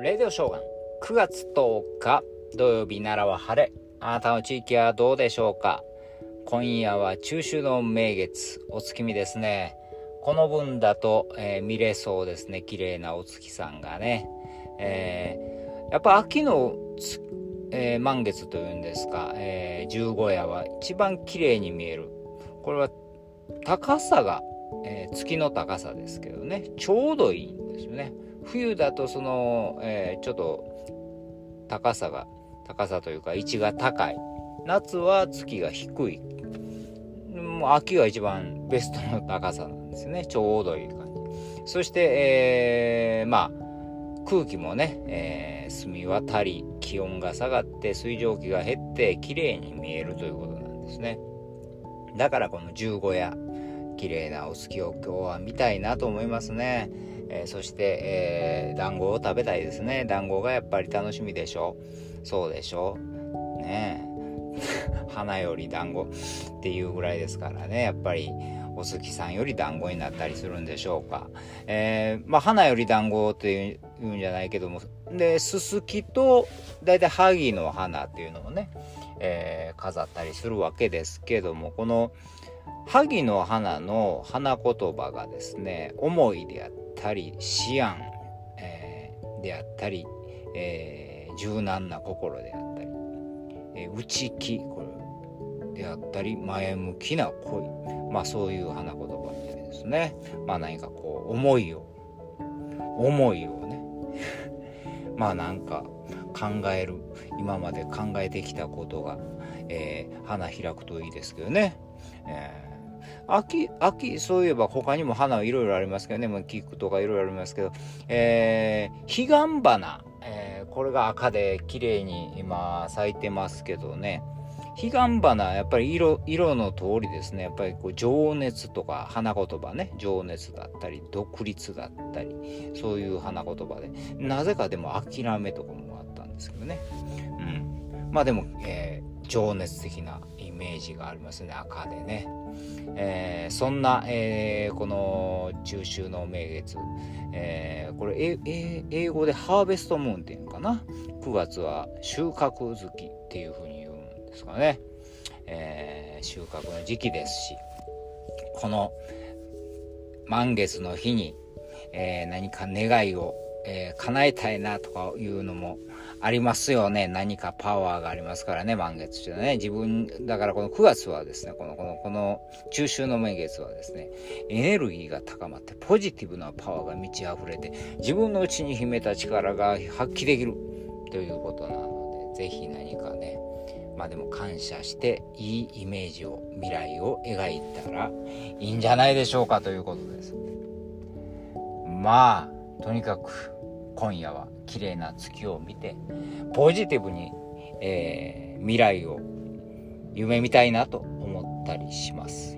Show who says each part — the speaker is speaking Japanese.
Speaker 1: レディオショーガン。9月10日土曜日奈良は晴れ。あなたの地域はどうでしょうか？今夜は中秋の名月お月見ですね。この分だと、えー、見れそうですね。綺麗なお月さんがね、えー、やっぱ秋のえー、満月というんですか、え、十五夜は一番綺麗に見える。これは高さが、え、月の高さですけどね。ちょうどいいんですよね。冬だとその、えー、ちょっと高さが高さというか位置が高い。夏は月が低い。もう秋が一番ベストの高さなんですね。ちょうどいい感じ。そして、えー、まあ空気もね、えー、澄み渡り気温が下がって水蒸気が減って綺麗に見えるということなんですね。だからこの十五夜綺麗なお月を今日は見たいなと思いますね。えー、そして、えー、団子を食べたいですね。団子がやっぱり楽しみでしょ。そうでしょ。ねえ。花より団子っていうぐらいですからね。やっぱりお月さんより団子になったりするんでしょうか。えー、まあ、花より団子っていうんじゃないけども、で、すすきと、だいたい萩の花っていうのをね、えー、飾ったりするわけですけども、この、萩の花の花言葉がですね、思いであってたり思案、えー、であったり、えー、柔軟な心であったり、えー、内気これであったり前向きな恋。まあそういう花言葉みたいですね。まあ何かこう思いを思いをね。まあなんか考える今まで考えてきたことが、えー、花開くといいですけどね、えー秋、秋、そういえば他にも花はいろいろありますけどね、もう菊とかいろいろありますけど、えー、彼岸花、えー、これが赤で綺麗に今咲いてますけどね、彼岸花、やっぱり色、色の通りですね、やっぱりこう情熱とか花言葉ね、情熱だったり、独立だったり、そういう花言葉で、なぜかでも諦めとかもあったんですけどね。うん。まあでも、えー、情熱的なイメージがありますね、赤でね。えー、そんな、えー、この中秋の名月、えー、これ英語でハーベストムーンっていうのかな？9月は収穫月っていうふうに言うんですかね、え収穫の時期ですし。この満月の日に、え何か願いをえー、叶えたいなとかいうのもありますよね。何かパワーがありますからね、満月ってね。自分、だからこの9月はですね、この、この、この中秋の満月はですね、エネルギーが高まって、ポジティブなパワーが満ち溢れて、自分の内に秘めた力が発揮できるということなので、ぜひ何かね、まあでも感謝していいイメージを、未来を描いたらいいんじゃないでしょうかということです。まあ、とにかく今夜は綺麗な月を見てポジティブに、えー、未来を夢見たいなと思ったりします。